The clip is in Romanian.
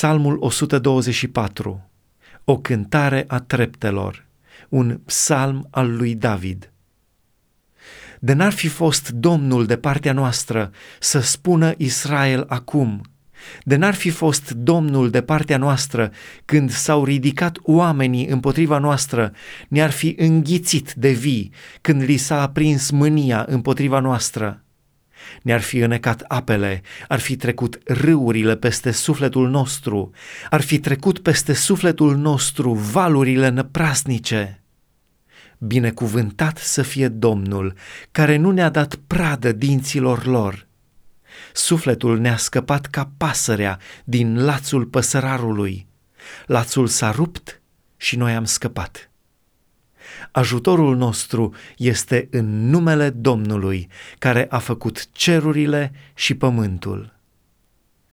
Psalmul 124, o cântare a treptelor, un psalm al lui David. De n-ar fi fost Domnul de partea noastră să spună Israel acum, de n-ar fi fost Domnul de partea noastră când s-au ridicat oamenii împotriva noastră, ne-ar fi înghițit de vii când li s-a aprins mânia împotriva noastră ne-ar fi înecat apele, ar fi trecut râurile peste sufletul nostru, ar fi trecut peste sufletul nostru valurile năprasnice. Binecuvântat să fie Domnul, care nu ne-a dat pradă dinților lor. Sufletul ne-a scăpat ca pasărea din lațul păsărarului. Lațul s-a rupt și noi am scăpat. Ajutorul nostru este în numele Domnului, care a făcut cerurile și pământul.